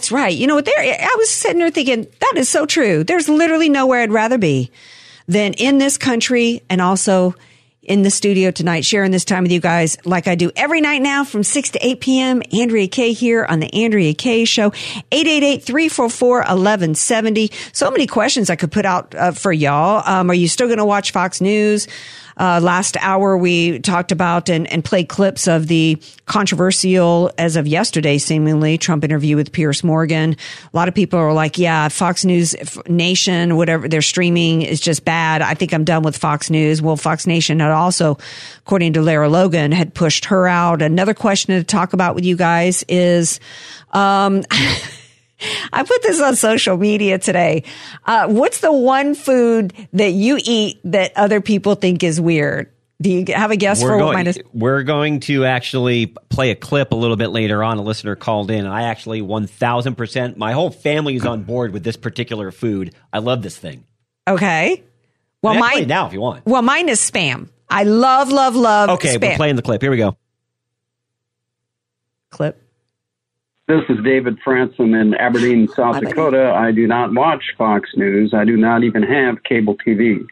That's right. You know what? There, I was sitting there thinking that is so true. There's literally nowhere I'd rather be than in this country and also in the studio tonight, sharing this time with you guys like I do every night now from 6 to 8 p.m. Andrea Kaye here on the Andrea Kaye Show, 888-344-1170. So many questions I could put out uh, for y'all. Um, are you still going to watch Fox News? Uh, last hour, we talked about and, and played clips of the controversial, as of yesterday, seemingly Trump interview with Piers Morgan. A lot of people are like, yeah, Fox News Nation, whatever they're streaming is just bad. I think I'm done with Fox News. Well, Fox Nation had also, according to Lara Logan, had pushed her out. Another question to talk about with you guys is, um, I put this on social media today. Uh, what's the one food that you eat that other people think is weird? Do you have a guess We're for what going, mine is? we're going to actually play a clip a little bit later on. A listener called in, I actually 1000%, my whole family is on board with this particular food. I love this thing. Okay. Well, mine now if you want. Well, mine is spam. I love, love, love. Okay, spam. we're playing the clip. Here we go. clip. This is David Franson in Aberdeen, South Hi. Dakota. I do not watch Fox News. I do not even have cable TV.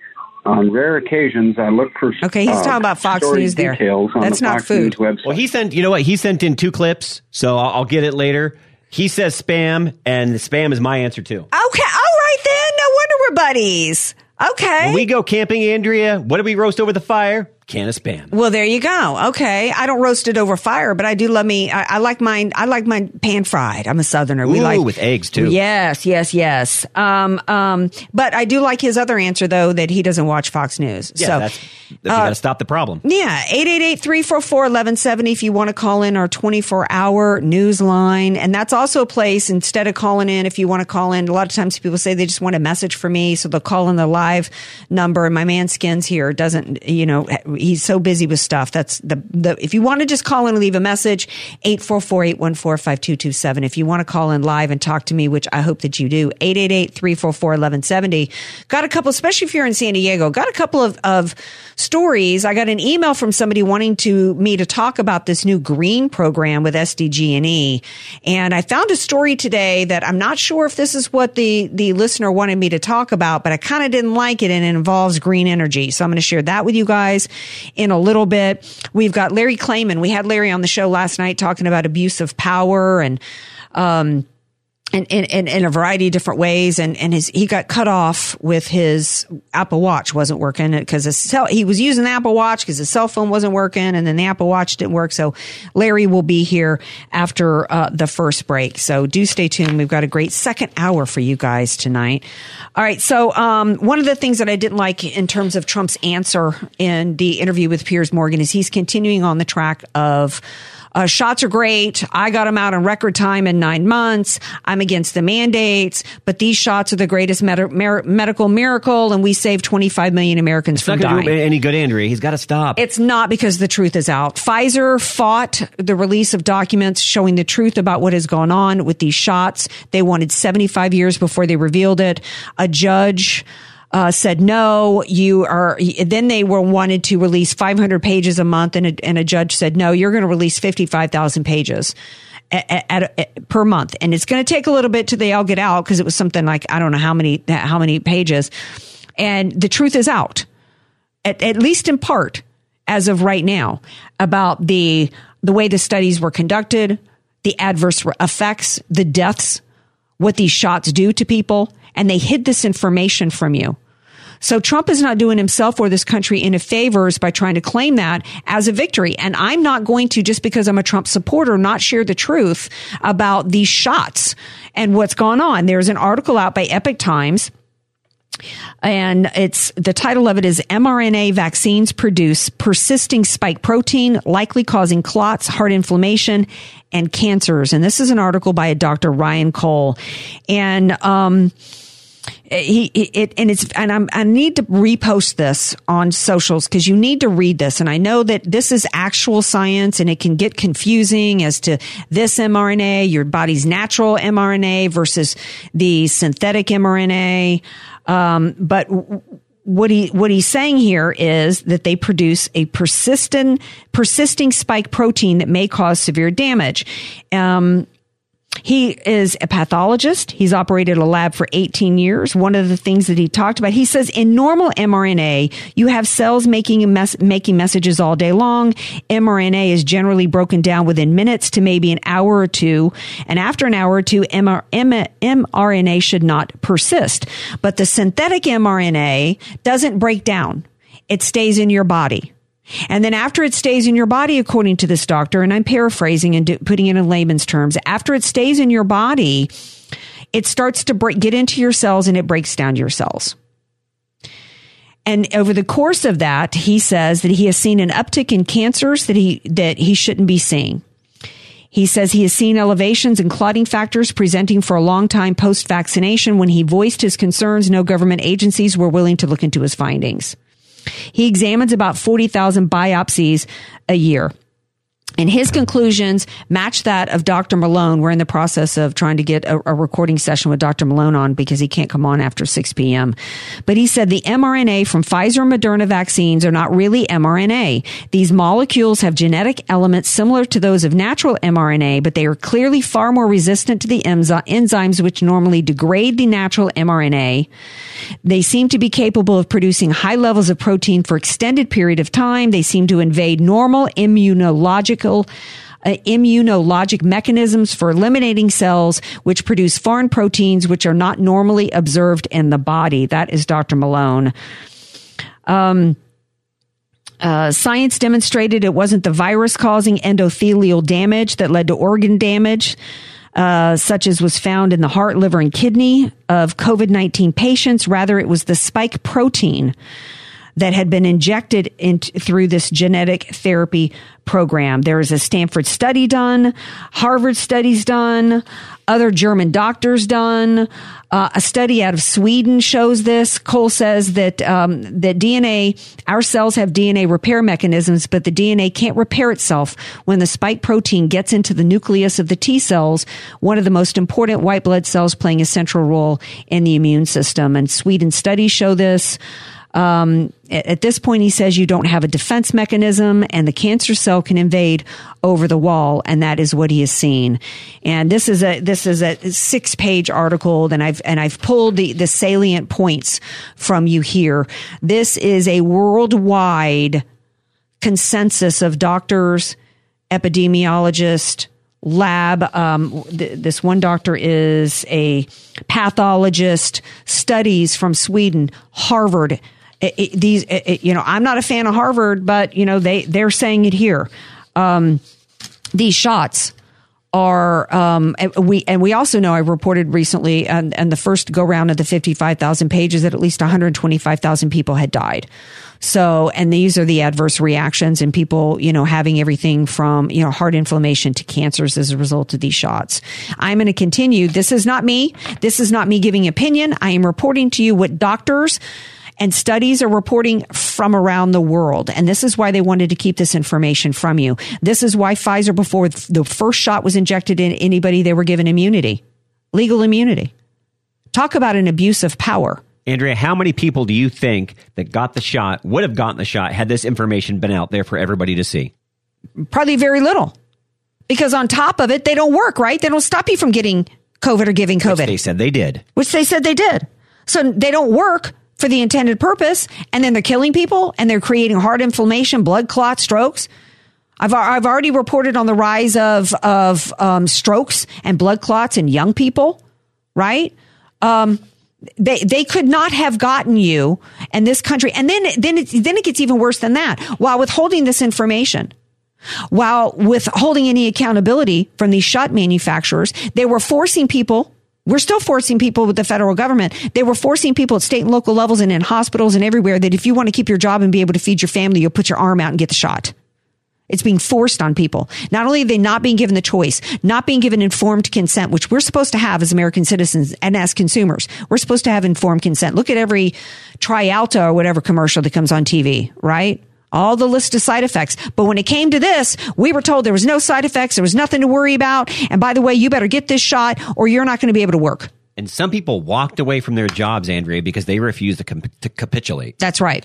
On rare occasions, I look for Okay, he's uh, talking about Fox News there. That's the not Fox food. Well, he sent, you know what? He sent in two clips, so I'll, I'll get it later. He says spam, and the spam is my answer too. Okay. All right then. No wonder we're buddies. Okay. When we go camping, Andrea, what do we roast over the fire? Can of spam. Well, there you go. Okay, I don't roast it over fire, but I do love me. I, I like mine. I like mine pan fried. I'm a Southerner. we Ooh, like with eggs, too. Yes, yes, yes. Um, um, but I do like his other answer though that he doesn't watch Fox News. Yeah, so that's, we got to stop the problem. yeah, 888-344-1170 if you want to call in our 24-hour news line. And that's also a place, instead of calling in, if you want to call in, a lot of times people say they just want a message for me, so they'll call in the live number. And my man Skins here doesn't, you know, he's so busy with stuff. That's the, the if you want to just call in and leave a message, 844-814-5227. If you want to call in live and talk to me, which I hope that you do, 888-344-1170. Got a couple, especially if you're in San Diego, got a couple of, of stories. I got an email from somebody wanting to me to talk about this new green program with SDG&E. And I found a story today that I'm not sure if this is what the, the listener wanted me to talk about, but I kind of didn't like it and it involves green energy. So I'm going to share that with you guys in a little bit. We've got Larry Klayman. We had Larry on the show last night talking about abuse of power and, um, in, in, in, a variety of different ways. And, and his, he got cut off with his Apple Watch wasn't working because his cell, he was using the Apple Watch because his cell phone wasn't working and then the Apple Watch didn't work. So Larry will be here after uh, the first break. So do stay tuned. We've got a great second hour for you guys tonight. All right. So, um, one of the things that I didn't like in terms of Trump's answer in the interview with Piers Morgan is he's continuing on the track of, uh, shots are great. I got them out in record time in nine months. I'm against the mandates, but these shots are the greatest med- mer- medical miracle, and we saved 25 million Americans It's from dying. do any good, Andrea. He's got to stop. It's not because the truth is out. Pfizer fought the release of documents showing the truth about what has gone on with these shots. They wanted 75 years before they revealed it. A judge uh, said no. You are. Then they were wanted to release 500 pages a month, and a, and a judge said no. You're going to release 55,000 pages. At, at, at- per month, and it's going to take a little bit till they all get out because it was something like I don't know how many how many pages, and the truth is out at, at least in part. as of right now about the the way the studies were conducted, the adverse effects, the deaths, what these shots do to people, and they hid this information from you. So Trump is not doing himself or this country any favors by trying to claim that as a victory. And I'm not going to, just because I'm a Trump supporter, not share the truth about these shots and what's gone on. There's an article out by Epoch Times and it's the title of it is mRNA vaccines produce persisting spike protein, likely causing clots, heart inflammation, and cancers. And this is an article by a Dr. Ryan Cole. And, um, he it and it's and I'm, I need to repost this on socials because you need to read this and I know that this is actual science and it can get confusing as to this mRNA your body's natural mRNA versus the synthetic mRNA um, but what he what he's saying here is that they produce a persistent persisting spike protein that may cause severe damage. Um, he is a pathologist. He's operated a lab for 18 years. One of the things that he talked about, he says in normal mRNA, you have cells making mes- making messages all day long. mRNA is generally broken down within minutes to maybe an hour or two. And after an hour or two, MR- M- mRNA should not persist. But the synthetic mRNA doesn't break down. It stays in your body. And then after it stays in your body, according to this doctor, and I'm paraphrasing and putting it in layman's terms, after it stays in your body, it starts to break, get into your cells and it breaks down your cells. And over the course of that, he says that he has seen an uptick in cancers that he, that he shouldn't be seeing. He says he has seen elevations in clotting factors presenting for a long time post vaccination. When he voiced his concerns, no government agencies were willing to look into his findings. He examines about 40,000 biopsies a year. And his conclusions match that of Dr. Malone. We're in the process of trying to get a, a, recording session with Dr. Malone on because he can't come on after 6 p.m. But he said the mRNA from Pfizer and Moderna vaccines are not really mRNA. These molecules have genetic elements similar to those of natural mRNA, but they are clearly far more resistant to the enzymes which normally degrade the natural mRNA. They seem to be capable of producing high levels of protein for extended period of time. They seem to invade normal immunological uh, immunologic mechanisms for eliminating cells which produce foreign proteins which are not normally observed in the body. That is Dr. Malone. Um, uh, science demonstrated it wasn't the virus causing endothelial damage that led to organ damage. Uh, such as was found in the heart, liver, and kidney of COVID 19 patients. Rather, it was the spike protein that had been injected in, through this genetic therapy program. There is a Stanford study done, Harvard studies done, other German doctors done. Uh, a study out of Sweden shows this. Cole says that um, that DNA, our cells have DNA repair mechanisms, but the DNA can't repair itself when the spike protein gets into the nucleus of the T cells, one of the most important white blood cells playing a central role in the immune system. And Sweden studies show this. Um, at this point, he says you don't have a defense mechanism and the cancer cell can invade over the wall. And that is what he has seen. And this is a, this is a six page article and I've, and I've pulled the, the salient points from you here. This is a worldwide consensus of doctors, epidemiologists, lab. Um, th- this one doctor is a pathologist, studies from Sweden, Harvard, it, it, these, it, you know, I'm not a fan of Harvard, but you know, they, they're saying it here. Um, these shots are, um, and we, and we also know I reported recently and, and the first go round of the 55,000 pages that at least 125,000 people had died. So, and these are the adverse reactions and people, you know, having everything from, you know, heart inflammation to cancers as a result of these shots. I'm going to continue. This is not me. This is not me giving opinion. I am reporting to you what doctors, and studies are reporting from around the world. And this is why they wanted to keep this information from you. This is why Pfizer, before the first shot was injected in anybody, they were given immunity, legal immunity. Talk about an abuse of power. Andrea, how many people do you think that got the shot, would have gotten the shot, had this information been out there for everybody to see? Probably very little. Because on top of it, they don't work, right? They don't stop you from getting COVID or giving COVID. Which they said they did. Which they said they did. So they don't work for the intended purpose, and then they're killing people and they're creating heart inflammation, blood clots, strokes. I've, I've already reported on the rise of, of um, strokes and blood clots in young people, right? Um, they they could not have gotten you and this country, and then then it, then it gets even worse than that. While withholding this information, while withholding any accountability from these shot manufacturers, they were forcing people. We're still forcing people with the federal government. They were forcing people at state and local levels and in hospitals and everywhere that if you want to keep your job and be able to feed your family, you'll put your arm out and get the shot. It's being forced on people. Not only are they not being given the choice, not being given informed consent, which we're supposed to have as American citizens and as consumers. We're supposed to have informed consent. Look at every Trialta or whatever commercial that comes on TV, right? All the list of side effects. But when it came to this, we were told there was no side effects. There was nothing to worry about. And by the way, you better get this shot or you're not going to be able to work. And some people walked away from their jobs, Andrea, because they refused to, com- to capitulate. That's right.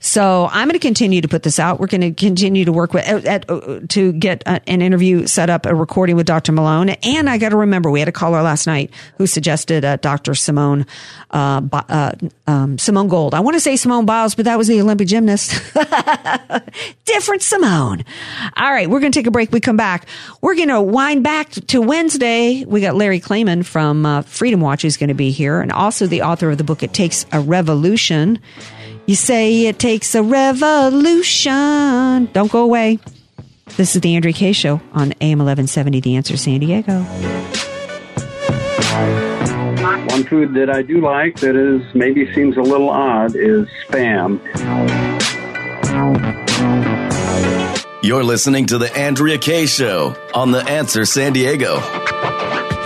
So I'm going to continue to put this out. We're going to continue to work with at, at, uh, to get a, an interview set up, a recording with Dr. Malone. And I got to remember, we had a caller last night who suggested uh, Dr. Simone uh, uh, um, Simone Gold. I want to say Simone Biles, but that was the Olympic gymnast. Different Simone. All right, we're going to take a break. We come back. We're going to wind back to Wednesday. We got Larry Klayman from uh, Freedom Watch is going to be here, and also the author of the book "It Takes a Revolution." You say it takes a revolution. Don't go away. This is the Andrea Kaye Show on AM 1170, The Answer San Diego. One food that I do like that is maybe seems a little odd is spam. You're listening to the Andrea Kaye Show on The Answer San Diego.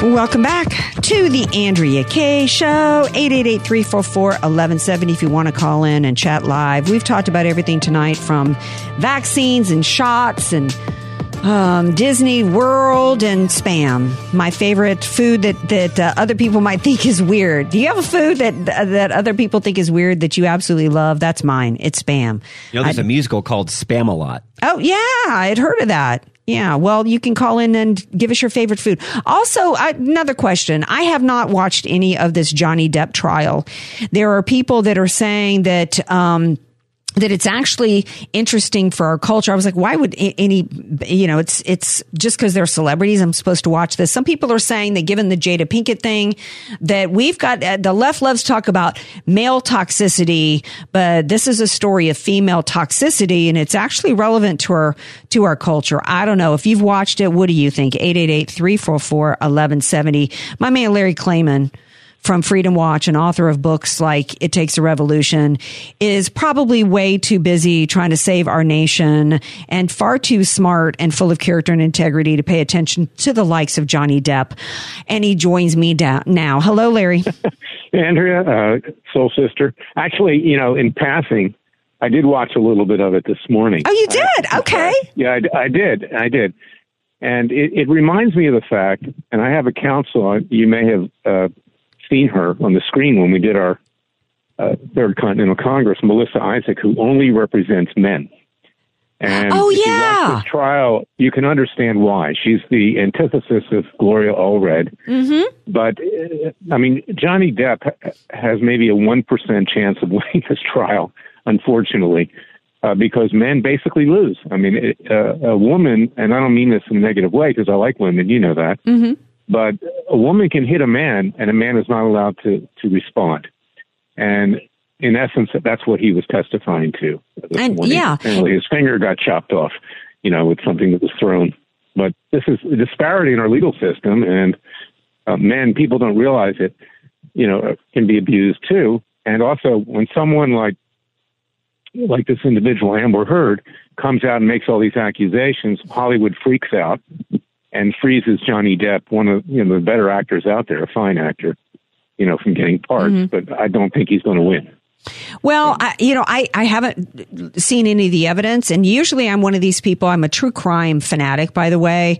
Welcome back to the Andrea Kaye Show, 888-344-1170 if you want to call in and chat live. We've talked about everything tonight from vaccines and shots and um, Disney World and spam. My favorite food that that uh, other people might think is weird. Do you have a food that that other people think is weird that you absolutely love? That's mine. It's spam. You know, there's I- a musical called Spamalot. Oh yeah, I'd heard of that. Yeah, well, you can call in and give us your favorite food. Also, I, another question. I have not watched any of this Johnny Depp trial. There are people that are saying that, um, that it's actually interesting for our culture. I was like, why would any, you know, it's, it's just because they're celebrities. I'm supposed to watch this. Some people are saying that given the Jada Pinkett thing, that we've got, uh, the left loves talk about male toxicity, but this is a story of female toxicity and it's actually relevant to our, to our culture. I don't know. If you've watched it, what do you think? 888-344-1170. My man Larry Klayman, from Freedom Watch and author of books like It Takes a Revolution is probably way too busy trying to save our nation and far too smart and full of character and integrity to pay attention to the likes of Johnny Depp. And he joins me down now. Hello, Larry. Andrea, uh, soul sister. Actually, you know, in passing, I did watch a little bit of it this morning. Oh, you did? Okay. Yeah, I, I did. I did. And it, it reminds me of the fact, and I have a counsel, you may have uh, seen her on the screen when we did our uh, Third Continental Congress, Melissa Isaak, who only represents men. And Oh, if you watch this trial, you can understand why. She's the antithesis of Gloria Allred. Mm-hmm. But uh, I mean, Johnny Depp has maybe a one percent chance of winning this trial, unfortunately, uh, because men basically lose. I mean, it, uh, a woman, and I don't mean this in a negative way because I like women, you know that. Mm-hmm. But a woman can hit a man, and a man is not allowed to to respond. And in essence, that's what he was testifying to. And, yeah. apparently his finger got chopped off, you know, with something that was thrown. But this is a disparity in our legal system, and uh, men, people don't realize it, you know, can be abused too. And also, when someone like like this individual Amber Heard comes out and makes all these accusations, Hollywood freaks out and freezes Johnny Depp, one of you know the better actors out there, a fine actor, you know, from getting parts. But I don't think he's going to win. Well, I, you know, I, I haven't seen any of the evidence, and usually I'm one of these people. I'm a true crime fanatic, by the way,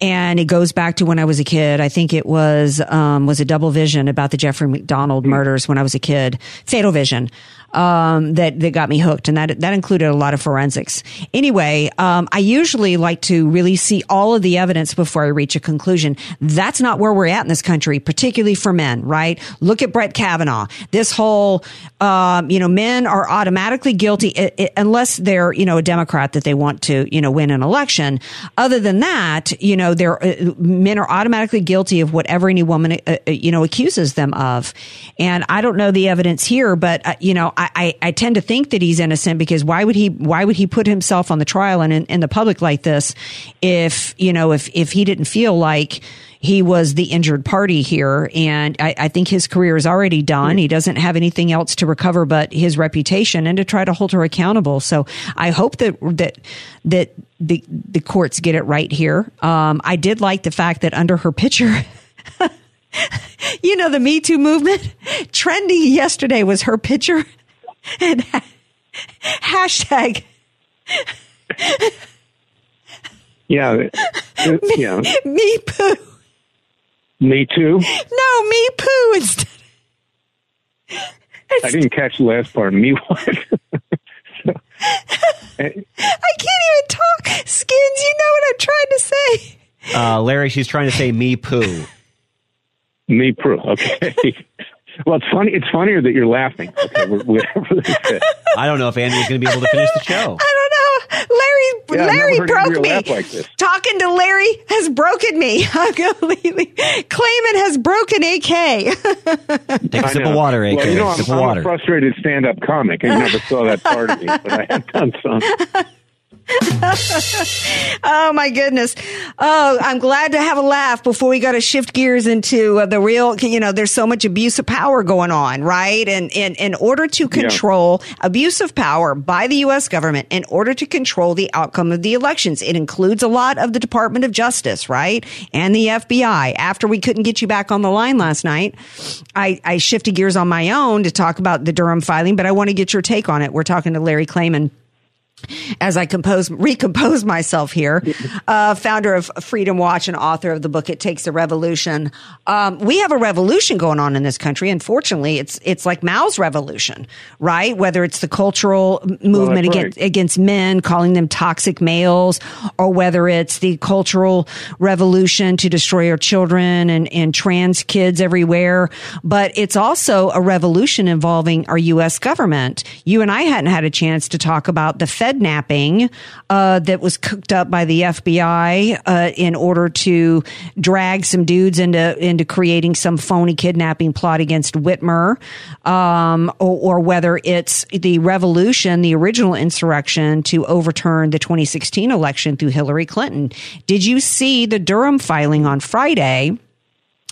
and it goes back to when I was a kid. I think it was um, was a double vision about the Jeffrey MacDonald murders when I was a kid. Fatal Vision. Um, that that got me hooked, and that that included a lot of forensics. Anyway, um, I usually like to really see all of the evidence before I reach a conclusion. That's not where we're at in this country, particularly for men. Right? Look at Brett Kavanaugh. This whole, um, you know, men are automatically guilty i- i- unless they're you know a Democrat that they want to you know win an election. Other than that, you know, they're uh, men are automatically guilty of whatever any woman uh, uh, you know accuses them of. And I don't know the evidence here, but uh, you know, I, I, I tend to think that he's innocent because why would he why would he put himself on the trial and in, in the public like this if you know if if he didn't feel like he was the injured party here, and I, I think his career is already done. He doesn't have anything else to recover but his reputation, and to try to hold her accountable. So I hope that that that the the courts get it right here. Um, I did like the fact that under her picture. you know the Me Too movement. Trendy yesterday was her picture and ha- hashtag Yeah, uh, yeah. me poo. Me too. No, me poo instead. I didn't catch the last part. Me what? So, eh, I can't even talk. Skins, you know what I'm trying to say. Uh, Larry, she's trying to say me poo. me proof. Okay. well, it's funny. It's funnier that you're laughing. Okay, whatever this is. I don't know if Andrew's going to be able to finish the show. I don't know. Larry, Yeah, Larry broke me. like. Talking to Larry has broken me. I'm completely. Klayman has broken AK. Take a I sip of water, AK. Well, you know, I'm, sip of I'm water. a frustrated stand-up comic. I never saw that part of me, but I have done some. oh my goodness. Oh, I'm glad to have a laugh before we got to shift gears into uh, the real, you know, there's so much abuse of power going on, right? And, and in order to control abuse of power by the U.S. government, in order to control the outcome of the elections, it includes a lot of the Department of Justice, right? And the FBI. After we couldn't get you back on the line last night, I, I shifted gears on my own to talk about the Durham filing, but I want to get your take on it. We're talking to Larry Klayman as I compose, recompose myself here, uh, founder of Freedom Watch and author of the book "It Takes a Revolution." Um, we have a revolution going on in this country. Unfortunately, it's it's like Mao's revolution, right? Whether it's the cultural movement that's against against men, calling them toxic males, or whether it's the cultural revolution to destroy our children and and trans kids everywhere. But it's also a revolution involving our U.S. government. You and I hadn't had a chance to talk about the Fed napping uh, that was cooked up by the FBI uh, in order to drag some dudes into into creating some phony kidnapping plot against Whitmer, um, or, or whether it's the revolution, the original insurrection to overturn the 2016 election through Hillary Clinton. Did you see the Durham filing on Friday?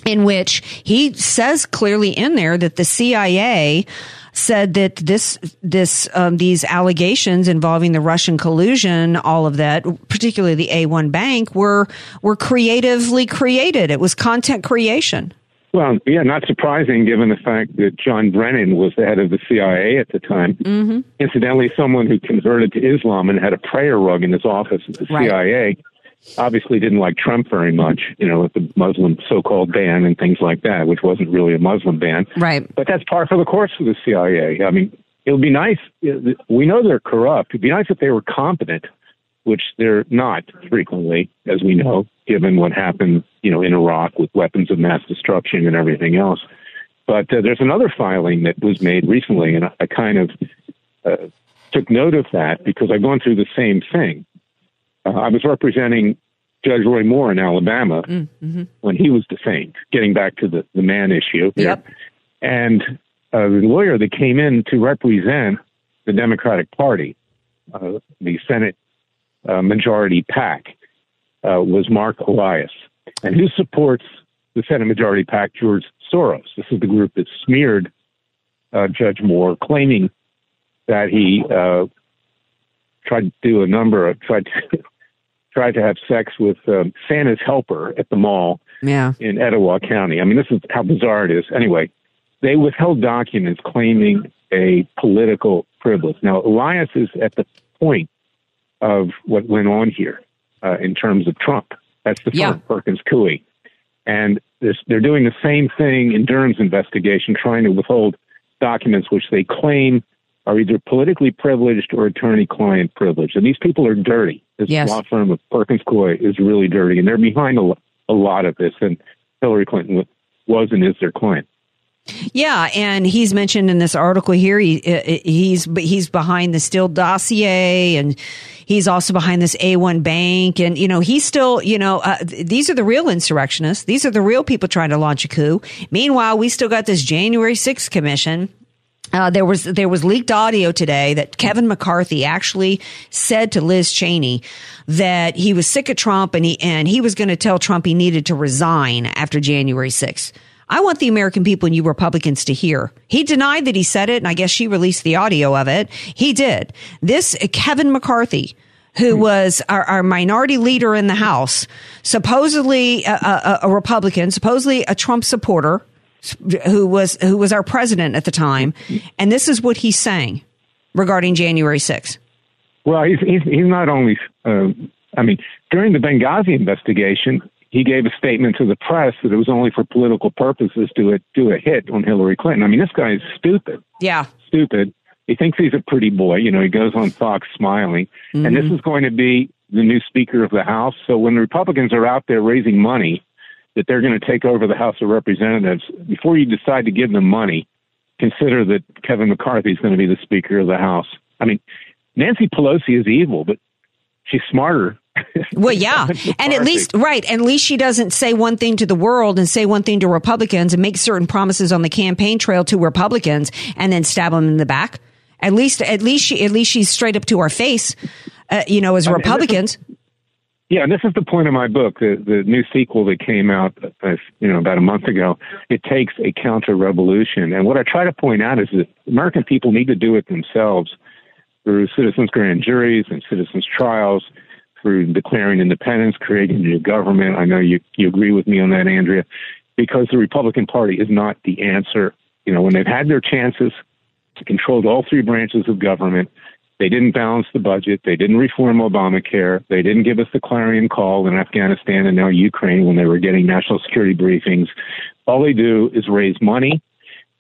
in which he says clearly in there that the CIA said that this this um, these allegations involving the Russian collusion, all of that, particularly the A1 bank, were were creatively created. It was content creation. Well, yeah, not surprising given the fact that John Brennan was the head of the CIA at the time. Mm-hmm. Incidentally, someone who converted to Islam and had a prayer rug in his office at the Right. CIA obviously didn't like Trump very much, you know, with the Muslim so-called ban and things like that, which wasn't really a Muslim ban. Right. But that's par for the course for the CIA. I mean, it would be nice. We know they're corrupt. It'd be nice if they were competent, which they're not frequently, as we know, given what happened, you know, in Iraq with weapons of mass destruction and everything else. But uh, there's another filing that was made recently, and I kind of uh, took note of that because I've gone through the same thing. Uh, I was representing Judge Roy Moore in Alabama when he was defamed, getting back to the, the man issue. here. Yep. And uh, the lawyer that came in to represent the Democratic Party, uh, the Senate uh, Majority PAC, uh, was Mark Elias. And who supports the Senate Majority PAC? George Soros. This is the group that smeared uh, Judge Moore, claiming that he uh, tried to do a number of tried to tried to have sex with um, Santa's helper at the mall Yeah. in Etowah County. I mean, this is how bizarre it is. Anyway, they withheld documents claiming a political privilege. Now, Elias is at the point of what went on here uh, in terms of Trump. That's the Yeah. Perkins Coie. And this, they're doing the same thing in Durham's investigation, trying to withhold documents which they claim are either politically privileged or attorney-client privileged, and these people are dirty. This Yes. law firm of Perkins Coie is really dirty, and they're behind a, a lot of this. And Hillary Clinton was and is their client. Yeah, and he's mentioned in this article here. He, uh, he's he's behind the Steele dossier, and he's also behind this A1 bank, and you know he's still you know uh, these are the real insurrectionists. These are the real people trying to launch a coup. Meanwhile, we still got this January 6th commission. Uh, there was there was leaked audio today that Kevin McCarthy actually said to Liz Cheney that he was sick of Trump and he and he was going to tell Trump he needed to resign after January 6th. I want the American people and you Republicans to hear. He denied that he said it, and I guess she released the audio of it. He did. This Kevin McCarthy, who was our, our minority leader in the House, supposedly a, a, a Republican, supposedly a Trump supporter, who was who was our president at the time, and this is what he's saying regarding January 6th. Well, he's he's, he's not only. Uh, I mean, during the Benghazi investigation, he gave a statement to the press that it was only for political purposes to do a hit on Hillary Clinton. I mean, this guy is stupid. Yeah. Stupid. He thinks he's a pretty boy. You know, he goes on Fox smiling, and this is going to be the new Speaker of the House. So when the Republicans are out there raising money that they're going to take over the House of Representatives, before you decide to give them money, consider that Kevin McCarthy is going to be the Speaker of the House. I mean, Nancy Pelosi is evil, but she's smarter. Well, yeah. And at least, right. At least she doesn't say one thing to the world and say one thing to Republicans and make certain promises on the campaign trail to Republicans and then stab them in the back. At least, at least she, at least she's straight up to our face, uh, you know, as I mean, this is- Republicans. Yeah, and this is the point of my book, the the new sequel that came out, uh, you know, about a month ago. It takes a counter revolution, and what I try to point out is that American people need to do it themselves through citizens' grand juries and citizens' trials, through declaring independence, creating a new government. I know you you agree with me on that, Andrea, because the Republican Party is not the answer. You know, when they've had their chances to control all three branches of government. They didn't balance the budget. They didn't reform Obamacare. They didn't give us the clarion call in Afghanistan and now Ukraine when they were getting national security briefings. All they do is raise money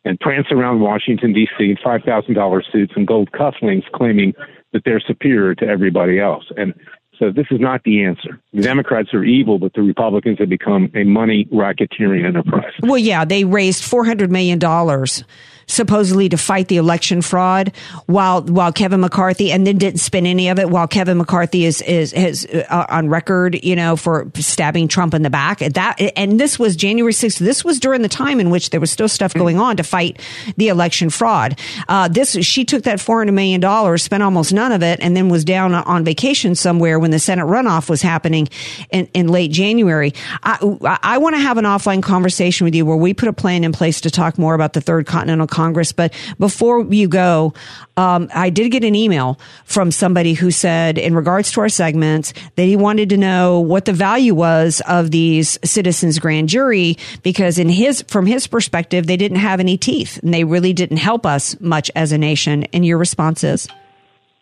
and prance around Washington, D.C. in $5,000 suits and gold cufflinks claiming that they're superior to everybody else. And so this is not the answer. The Democrats are evil, but the Republicans have become a money racketeering enterprise. Well, yeah, they raised four hundred million dollars supposedly to fight the election fraud, while while Kevin McCarthy and then didn't spend any of it. While Kevin McCarthy is is uh, on record, you know, for stabbing Trump in the back. That and this was January sixth. This was during the time in which there was still stuff going on to fight the election fraud. Uh, this she took that four hundred million dollars, spent almost none of it, and then was down on vacation somewhere when the Senate runoff was happening in, in late January. I, I want to have an offline conversation with you where we put a plan in place to talk more about the Third Continental Congress. But before you go, um, I did get an email from somebody who said, in regards to our segments, that he wanted to know what the value was of these citizens grand jury because, in his from his perspective, they didn't have any teeth and they really didn't help us much as a nation. And your response is,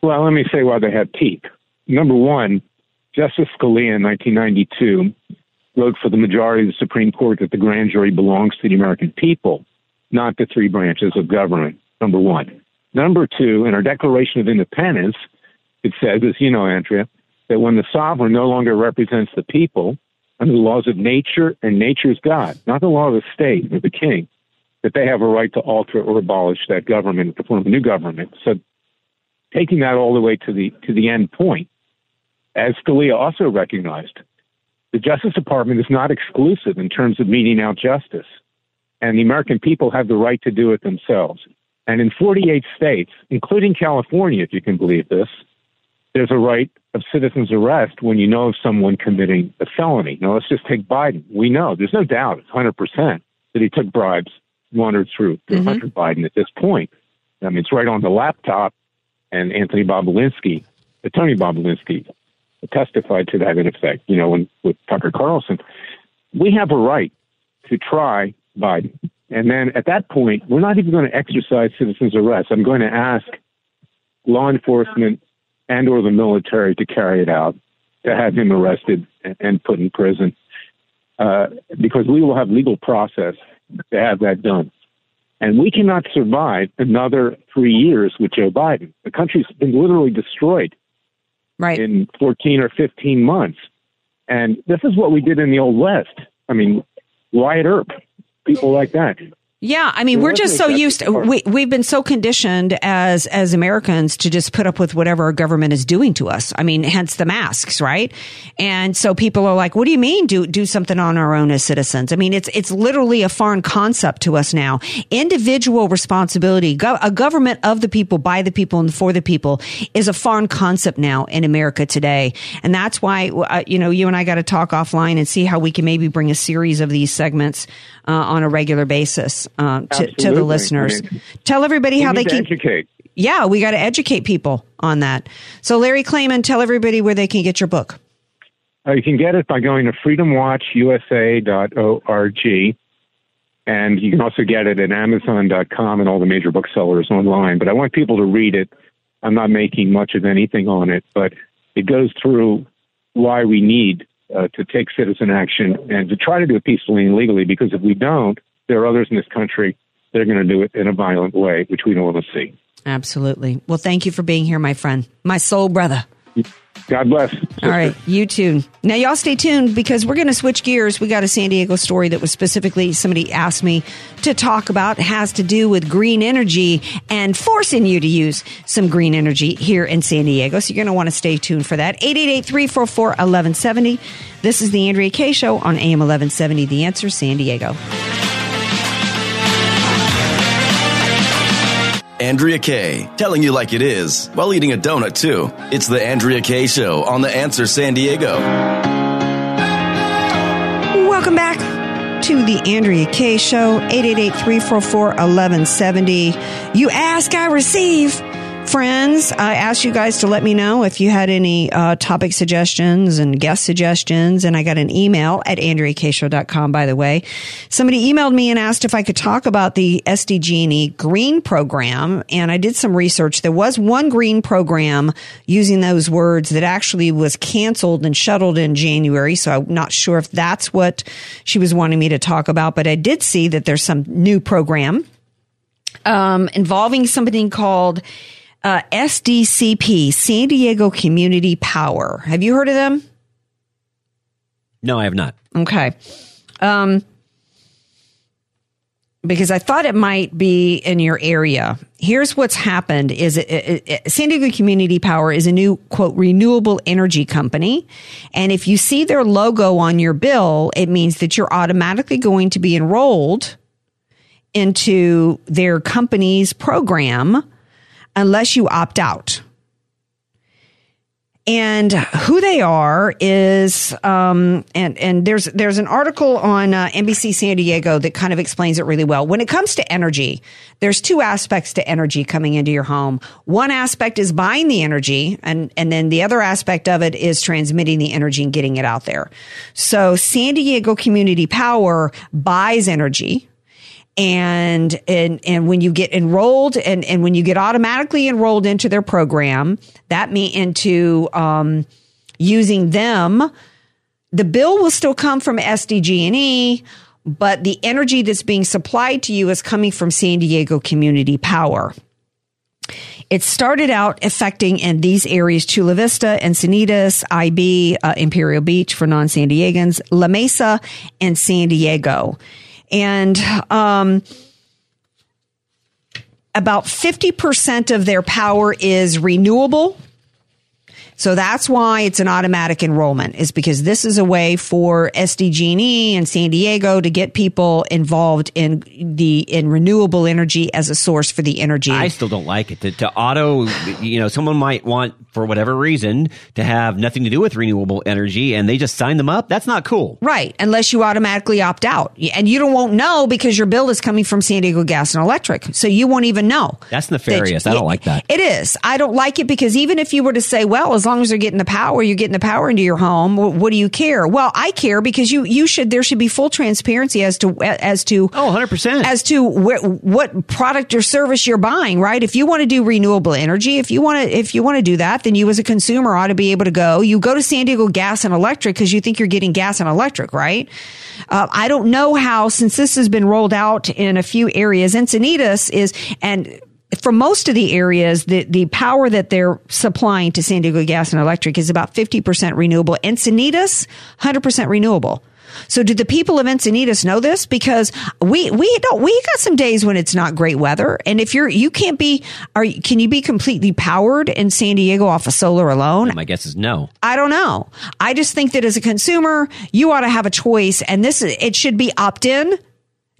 Well, let me say why they had teeth. Number one, Justice Scalia in 1992 wrote for the majority of the Supreme Court that the grand jury belongs to the American people, not the three branches of government. Number one. Number two, in our Declaration of Independence, it says, as you know, Andrea, that when the sovereign no longer represents the people under the laws of nature and nature's God, not the law of the state or the king, that they have a right to alter or abolish that government to form a new government. So taking that all the way to the to the end point, as Scalia also recognized, the Justice Department is not exclusive in terms of meting out justice, and the American people have the right to do it themselves. And in 48 states, including California, if you can believe this, there's a right of citizen's arrest when you know of someone committing a felony. Now, let's just take Biden. We know, there's no doubt, it's 100% that he took bribes, wandered through to Hunter Biden at this point. I mean, it's right on the laptop, and Anthony Bobulinski, Tony Bobulinski, testified to that in effect, you know, when, with Tucker Carlson. We have a right to try Biden. And then at that point, we're not even going to exercise citizen's arrest. I'm going to ask law enforcement and or the military to carry it out, to have him arrested and, put in prison, uh, because we will have legal process to have that done. And we cannot survive another three years with Joe Biden. The country's been literally destroyed right. in 14 or 15 months. And this is what we did in the Old West. I mean, Wyatt Earp, people like that. Yeah, I mean, we're just so used. To, we we've been so conditioned as as Americans to just put up with whatever our government is doing to us. I mean, hence the masks, right? And so people are like, "What do you mean do do something on our own as citizens?" I mean, it's it's literally a foreign concept to us now. Individual responsibility, go, a government of the people, by the people, and for the people, is a foreign concept now in America today, and that's why uh, you know you and I got to talk offline and see how we can maybe bring a series of these segments uh, on a regular basis uh, to, to the listeners. I mean, tell everybody how they can educate. Yeah, we got to educate people on that. So, Larry Klayman, tell everybody where they can get your book. Uh, you can get it by going to freedomwatchusa.org. And you can also get it at Amazon.com and all the major booksellers online. But I want people to read it. I'm not making much of anything on it, but it goes through why we need uh, to take citizen action and to try to do it peacefully and legally. Because if we don't, there are others in this country that are going to do it in a violent way, which we don't want to see. Absolutely. Well, thank you for being here, my friend, my soul brother. God bless. All right, you too. Now, y'all stay tuned because we're going to switch gears. We got a San Diego story that was specifically somebody asked me to talk about. It has to do with green energy and forcing you to use some green energy here in San Diego. So you're going to want to stay tuned for that. 888-344-1170. This is the Andrea Kaye Show on AM 1170. The Answer San Diego. Andrea Kaye, telling you like it is while eating a donut too. It's the Andrea Kaye Show on The Answer San Diego. Welcome back to the Andrea Kaye Show, 888-344-1170. You ask, I receive. Friends, I asked you guys to let me know if you had any uh, topic suggestions and guest suggestions, and I got an email at AndreaKShow.com, by the way. Somebody emailed me and asked if I could talk about the SDG&E green program, and I did some research. There was one green program using those words that actually was canceled and shuttled in January, so I'm not sure if that's what she was wanting me to talk about, but I did see that there's some new program um, involving something called uh, SDCP, San Diego Community Power. Have you heard of them? No, I have not. Okay. Um, because I thought it might be in your area. Here's what's happened is it, it, it- San Diego Community Power is a new quote renewable energy company. And if you see their logo on your bill, it means that you're automatically going to be enrolled into their company's program unless you opt out. And who they are is, um, and and there's there's an article on uh, NBC San Diego that kind of explains it really well. When it comes to energy, there's two aspects to energy coming into your home. One aspect is buying the energy, and and then the other aspect of it is transmitting the energy and getting it out there. So San Diego Community Power buys energy and and and when you get enrolled and and when you get automatically enrolled into their program that mean into um using them the bill will still come from SDG&E but the energy that's being supplied to you is coming from San Diego Community Power it started out affecting in these areas Chula Vista, Encinitas, IB, uh, Imperial Beach for non San Diegans, La Mesa, and San Diego. And um, about 50% of their power is renewable. So that's why it's an automatic enrollment is because this is a way for SDG&E and San Diego to get people involved in the in renewable energy as a source for the energy. I still don't like it. To, to auto, you know, someone might want, for whatever reason, to have nothing to do with renewable energy and they just sign them up. That's not cool. Right, unless you automatically opt out. And you don't won't know because your bill is coming from San Diego Gas and Electric. So you won't even know. That's nefarious. That- I don't like that. It is. I don't like it because even if you were to say, well, as as long as they're getting the power, you're getting the power into your home. What, what do you care? Well, I care because you you should there should be full transparency as to as to oh 100 percent as to where, what product or service you're buying. Right? If you want to do renewable energy, if you want to if you want to do that, then you as a consumer ought to be able to go. You go to San Diego Gas and Electric because you think you're getting gas and electric, right? Uh, I don't know how since this has been rolled out in a few areas. Encinitas is and for most of the areas, the, the power that they're supplying to San Diego Gas and Electric is about 50% renewable. Encinitas, 100% renewable. So do the people of Encinitas know this? Because we, we don't, we got some days when it's not great weather. And if you're, you can't be, are, can you be completely powered in San Diego off of solar alone? My guess is no. I don't know. I just think that as a consumer, you ought to have a choice and this, it should be opt in.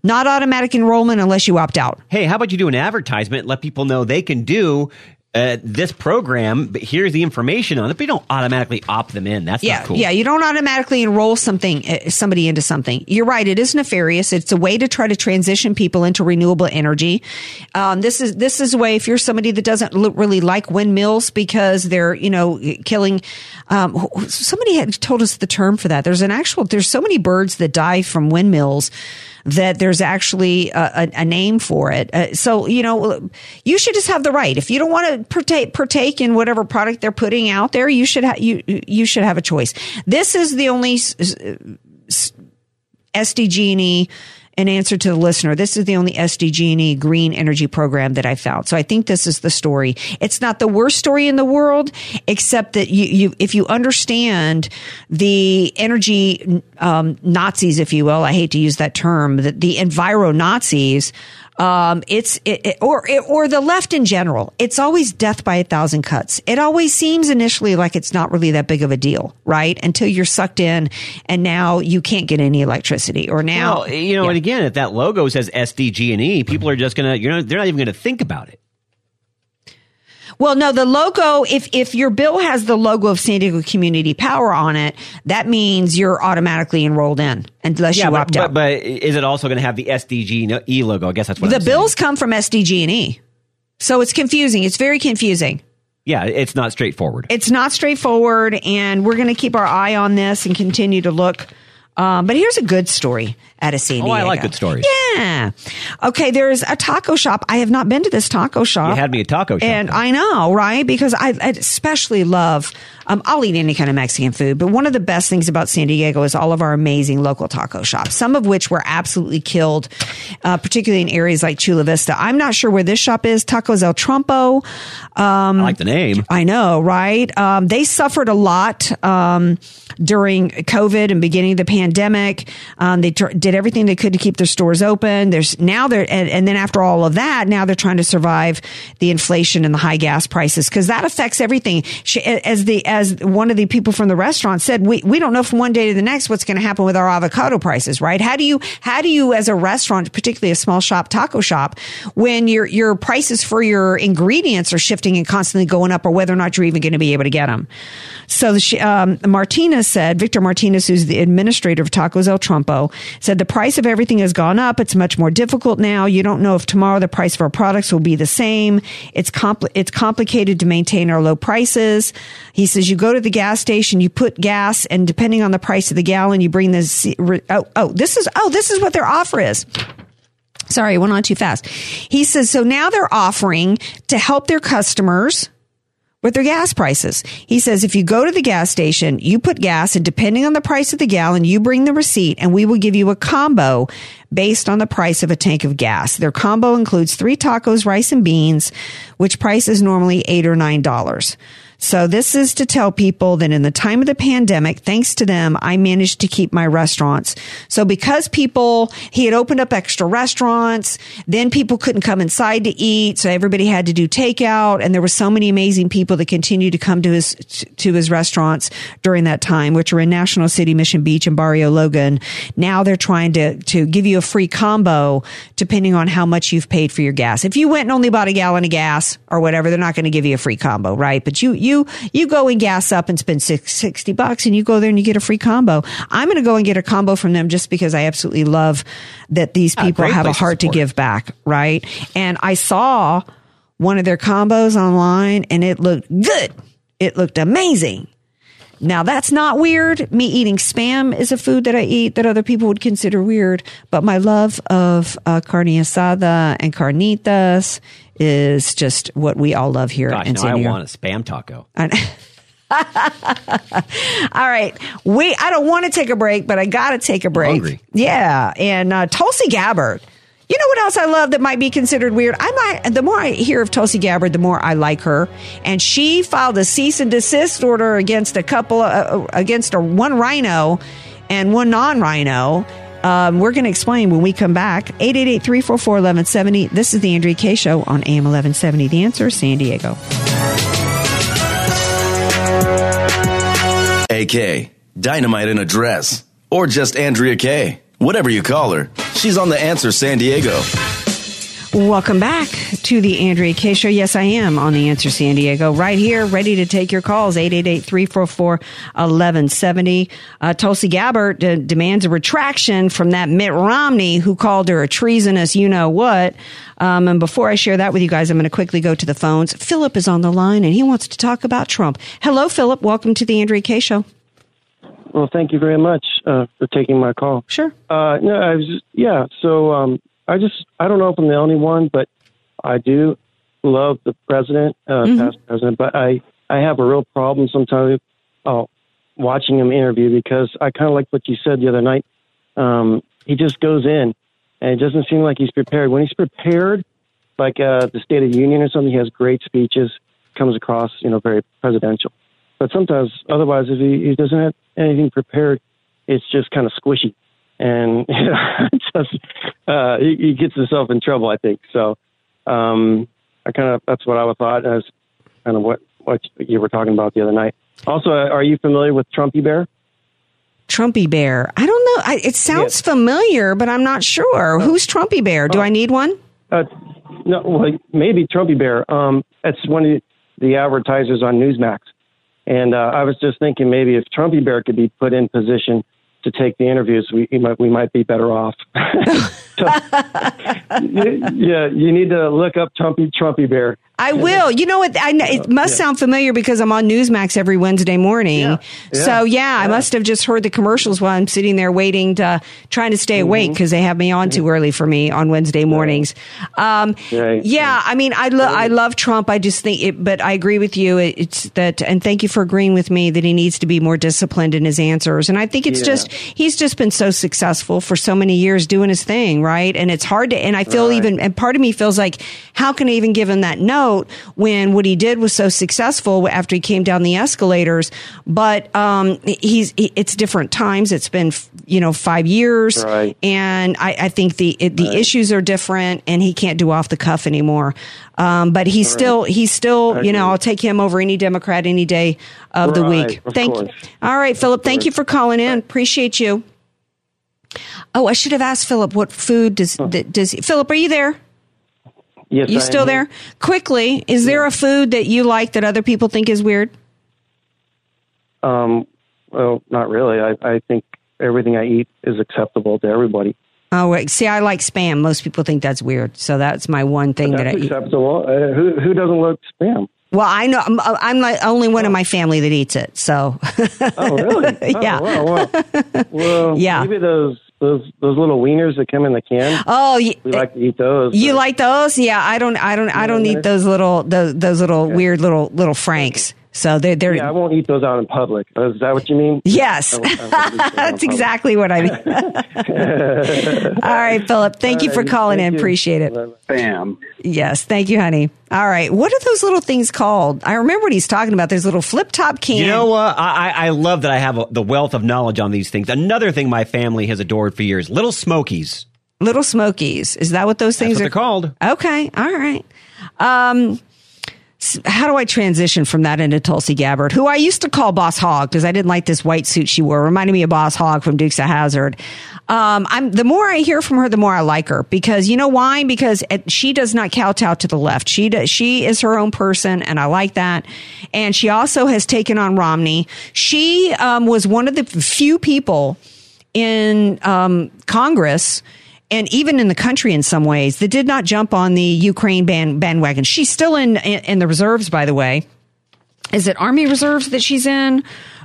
Not automatic enrollment unless you opt out. Hey, how about you do an advertisement? Let people know they can do uh, this program, but here's the information on it. But you don't automatically opt them in. That's yeah, not cool. Yeah, you don't automatically enroll something, uh, somebody into something. You're right. It is nefarious. It's a way to try to transition people into renewable energy. Um, this is this is a way if you're somebody that doesn't really like windmills because they're you know killing. Um, somebody had told us the term for that. There's an actual. There's so many birds that die from windmills that there's actually a, a, a name for it. Uh, so, you know, you should just have the right. If you don't want to partake, partake in whatever product they're putting out there, you should, ha- you, you should have a choice. This is the only s- s- SDG&E an answer to the listener. This is the only SDG&E green energy program that I found. So I think this is the story. It's not the worst story in the world, except that you, you if you understand the energy um, Nazis, if you will, I hate to use that term, the, the enviro Nazis. Um, it's it, it, or it, or the left in general. It's always death by a thousand cuts. It always seems initially like it's not really that big of a deal, right? Until you're sucked in, and now you can't get any electricity, or now Well, you know, and again, if that logo says SDG and E, people are just gonna, you know, they're not even gonna think about it. Well, no, the logo, if, if your bill has the logo of San Diego Community Power on it, that means you're automatically enrolled in unless yeah, you but, opt out. but is it also going to have the SDG and E logo? I guess that's what the I'm saying. bills come from SDG&E. So it's confusing. It's very confusing. Yeah, it's not straightforward. It's not straightforward, and we're going to keep our eye on this and continue to look. Um, but here's a good story out of San Oh, I like good stories. Yeah. Okay, there's a taco shop. I have not been to this taco shop. You had me a taco shop. And I know, right? Because I, I especially love, um, I'll eat any kind of Mexican food, but one of the best things about San Diego is all of our amazing local taco shops, some of which were absolutely killed, uh, particularly in areas like Chula Vista. I'm not sure where this shop is, Tacos El Trompo. Um, I like the name. I know, right? Um, they suffered a lot um, during COVID and beginning of the pandemic. Um, they tr- did everything they could to keep their stores open. There's now they're and, and then after all of that, now they're trying to survive the inflation and the high gas prices because that affects everything. She, as the as one of the people from the restaurant said, we we don't know from one day to the next what's going to happen with our avocado prices, right? How do you how do you as a restaurant, particularly a small shop taco shop, when your your prices for your ingredients are shifting and constantly going up, or whether or not you're even going to be able to get them. So um, Martinez said, Victor Martinez, who's the administrator of Tacos El Trompo, said the price of everything has gone up. It's much more difficult now. You don't know if tomorrow the price of our products will be the same. It's compl- it's complicated to maintain our low prices. He says you go to the gas station, you put gas, and depending on the price of the gallon, you bring this. Oh, oh, this is oh, this is what their offer is. Sorry, I went on too fast. He says, so now they're offering to help their customers with their gas prices. He says, if you go to the gas station, you put gas and depending on the price of the gallon, you bring the receipt and we will give you a combo based on the price of a tank of gas. Their combo includes three tacos, rice and beans, which price is normally eight or nine dollars. So this is to tell people that in the time of the pandemic, thanks to them, I managed to keep my restaurants. So because people, he had opened up extra restaurants, then people couldn't come inside to eat. So everybody had to do takeout. And there were so many amazing people that continued to come to his, to his restaurants during that time, which were in National City, Mission Beach and Barrio Logan. Now they're trying to, to give you a free combo depending on how much you've paid for your gas. If you went and only bought a gallon of gas or whatever, they're not going to give you a free combo, right? But you, you, you go and gas up and spend six, 60 bucks and you go there and you get a free combo. I'm going to go and get a combo from them just because I absolutely love that these Ah, people have a place to heart to give back, right? And I saw one of their combos online and it looked good. It looked amazing. Now that's not weird. Me eating spam is a food that I eat that other people would consider weird, but my love of uh, carne asada and carnitas is just what we all love here Gosh, in now I want a spam taco. All right. We I don't want to take a break, but I got to take a break. hungry. Yeah, and uh, Tulsi Gabbard. You know what else I love that might be considered weird? I might. The more I hear of Tulsi Gabbard, the more I like her. And she filed a cease and desist order against a couple, uh, against a one RINO and one non-RINO. Um, we're going to explain when we come back. 888-344-1170. This is the Andrea Kaye Show on AM 1170. The Answer, San Diego. AK, Dynamite in a Dress, or just Andrea Kaye. Whatever you call her, she's on The Answer San Diego. Welcome back to the Andrea Kaye Show. Yes, I am on the Answer San Diego, right here, ready to take your calls. 888-344-1170. Uh, Tulsi Gabbard uh, demands a retraction from that Mitt Romney who called her a treasonous you know what. Um, and before I share that with you guys, I'm going to quickly go to the phones. Philip is on the line and he wants to talk about Trump. Hello, Philip. Welcome to the Andrea Kaye Show. Well, thank you very much uh, for taking my call. Sure. Uh, no, I was just, yeah. So um, I just I don't know if I'm the only one, but I do love the president, uh, past president. But I I have a real problem sometimes uh, watching him interview because I kind of like what you said the other night. Um, he just goes in, and it doesn't seem like he's prepared. When he's prepared, like uh, the State of the Union or something, he has great speeches, comes across you know very presidential. But sometimes, otherwise, if he, he doesn't have anything prepared, it's just kind of squishy, and you know, just uh, he, he gets himself in trouble. I think so. Um, I kind of that's what I thought as kind of what what you were talking about the other night. Also, uh, are you familiar with Trumpy Bear? Trumpy Bear. I don't know. I, it sounds familiar, but I'm not sure. Who's Trumpy Bear? Do I need one? Uh, no, well, maybe Trumpy Bear. Um, it's one of the advertisers on Newsmax, and uh, I was just thinking maybe if Trumpy Bear could be put in position to take the interviews, we we might we might be better off. So, yeah, you need to look up Trumpy Trumpy Bear. I will. You know what? I, it must sound familiar because I'm on Newsmax every Wednesday morning. So yeah, I must have just heard the commercials while I'm sitting there waiting to trying to stay awake Mm-hmm. because they have me on too early for me on Wednesday mornings. Um, Right. Yeah, I mean, I lo- I love Trump. I just think it, but I agree with you. It, it's that, and thank you for agreeing with me that he needs to be more disciplined in his answers. And I think it's just he's just been so successful for so many years doing his thing, right? And it's hard to. And I feel Right. even, and part of me feels like, how can I even give him that note when what he did was so successful after he came down the escalators? But um, he's he- it's different times. It's been you know five years, Right. and I, I think the it, the issues are different, and he can't do off the cuff anymore. Um, but he's still he's still you know I'll take him over any Democrat any day of the week. of Thank course. you. All right, Philip. Thank you for calling in. Appreciate you. Oh, I should have asked Philip what food does does Philip? Are you there? Yes, You I still am. there? Quickly, is there a food that you like that other people think is weird? Um, well, not really. I, I think everything I eat is acceptable to everybody. Oh, wait. See, I like spam. Most people think that's weird. So that's my one thing that I acceptable. Uh, who who doesn't love spam? Well, I know I'm, I'm like only one of my family that eats it. So Oh, really? Yeah. Oh, wow, wow. Well, Yeah. Maybe those those those little wieners that come in the can. oh, you, We like to eat those. you like those? Yeah, I don't. I don't. I don't eat those little those, those little weird little little franks. So they're they're Yeah, I won't eat those out in public. Is that what you mean? Yes, I won't- I won't eat those out in that's exactly what I mean. All right, Philip. Thank you for All right, calling in. you. Appreciate it. Spam. Yes, thank you, honey. All right, what are those little things called? I remember what he's talking about. There's little flip top can. You know what? I, I I love that I have a, the wealth of knowledge on these things. Another thing my family has adored for years: little smokies. Little Smokies. Is that what those things That's what are they're called. Okay, all right. Um, s- how do I transition from that into Tulsi Gabbard, who I used to call Boss Hog because I didn't like this white suit she wore. Reminded me of Boss Hog from Dukes of Hazzard. Um, I'm the more I hear from her, the more I like her because you know why? Because it, she does not kowtow to the left. She does, she is her own person, and I like that. And she also has taken on Romney. She um, was one of the few people in um, Congress and even in the country in some ways that did not jump on the Ukraine band, bandwagon. She's still in, in in the reserves, by the way. is it Army Reserves that she's in?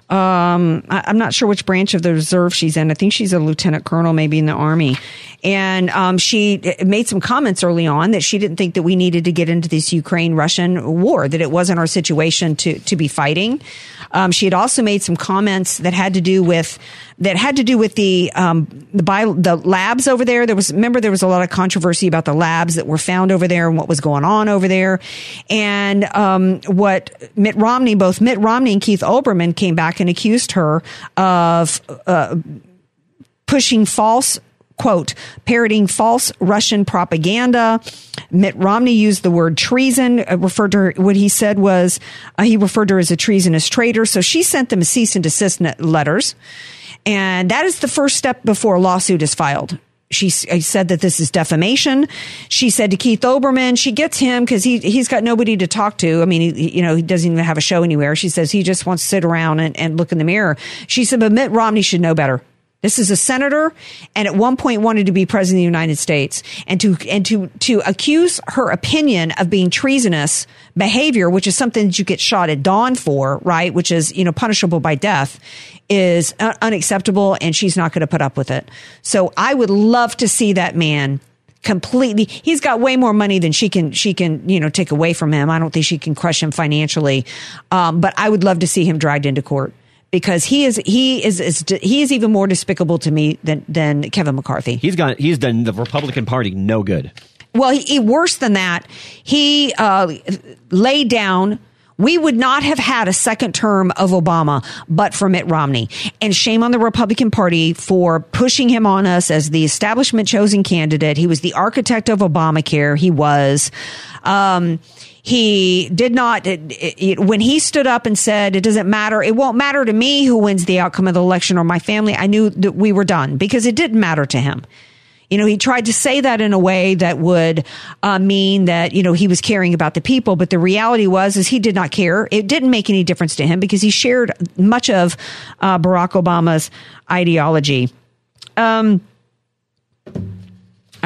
Um, I, I'm not sure which branch of the reserve she's in. I think she's a lieutenant colonel, maybe in the army. And um, she made some comments early on that she didn't think that we needed to get into this Ukraine Russian war, that it wasn't our situation to to be fighting. Um, she had also made some comments that had to do with that had to do with the um, the bio, the labs over there. There was remember there was a lot of controversy about the labs that were found over there and what was going on over there, and um, what Mitt Romney, both Mitt Romney and Keith Olbermann, came back and accused her of uh, pushing false quote, parroting false Russian propaganda. Mitt Romney used the word treason, uh, referred to her, what he said was, uh, he referred to her as a treasonous traitor. So she sent them a cease and desist letters. And that is the first step before a lawsuit is filed. She said that this is defamation. She said to Keith Olbermann, she gets him because he he's got nobody to talk to. I mean, he, you know, he doesn't even have a show anywhere. She says he just wants to sit around and, and look in the mirror. She said, but Mitt Romney should know better. This is a senator, and at one point wanted to be president of the United States, and to and to to accuse her opinion of being treasonous behavior, which is something that you get shot at dawn for, right? Which is you know punishable by death, is un- unacceptable, and she's not going to put up with it. So I would love to see that man completely he's got way more money than she can she can you know take away from him i don't think she can crush him financially um, but i would love to see him dragged into court because he is he is, is he is even more despicable to me than than Kevin McCarthy. He's got he's done the Republican Party no good. Well, he, he- worse than that, he uh, laid down. We would not have had a second term of Obama but for Mitt Romney. And shame on the Republican Party for pushing him on us as the establishment chosen candidate. He was the architect of Obamacare. He was. Um, he did not, it, it, when he stood up and said, it doesn't matter, it won't matter to me who wins the outcome of the election or my family, I knew that we were done because it didn't matter to him. You know, he tried to say that in a way that would uh, mean that you know he was caring about the people, but the reality was is he did not care. It didn't make any difference to him because he shared much of uh, Barack Obama's ideology. Um,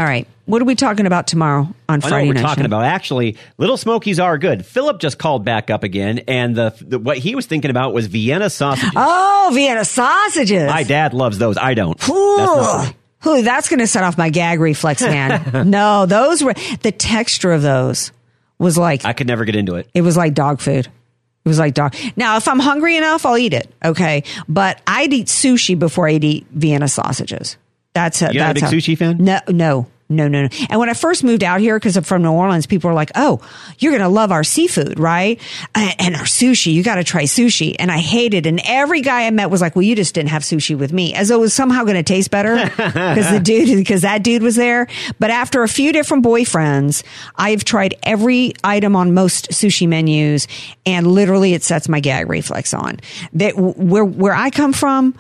all right, what are we talking about tomorrow on I Friday what we're Night talking Show? about. Actually, Little Smokies are good. Philip just called back up again, and the, the what he was thinking about was Vienna sausages. Oh, Vienna sausages. My dad loves those. I don't. That's Ooh, me. Ooh, that's going to set off my gag reflex, man. no, those were the texture of those was like I could never get into it. It was like dog food. It was like dog. Now, if I'm hungry enough, I'll eat it. Okay, but I'd eat sushi before I'd eat Vienna sausages. That's a, You're not a that's big sushi fan? No, no, no, no, no. And when I first moved out here, because I'm from New Orleans, people were like, "Oh, you're gonna love our seafood, right? And, and our sushi. You got to try sushi." And I hated. And every guy I met was like, "Well, you just didn't have sushi with me," as though it was somehow going to taste better because the dude, because that dude was there. But after a few different boyfriends, I've tried every item on most sushi menus, and literally, it sets my gag reflex on. That where where I come from.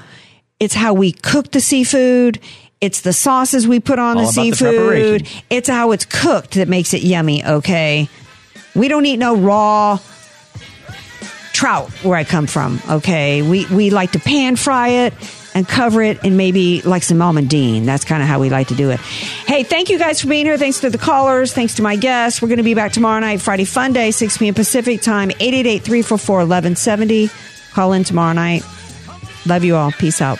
It's how we cook the seafood. It's the sauces we put on All the about the seafood. it's how it's cooked that makes it yummy, okay? We don't eat no raw trout where I come from, okay? We we like to pan fry it and cover it and maybe like some almondine. That's kind of how we like to do it. Hey, thank you guys for being here. Thanks to the callers. Thanks to my guests. We're going to be back tomorrow night, Friday Fun Day, 6 p.m. Pacific time, 888-344-1170. Call in tomorrow night. Love you all. Peace out.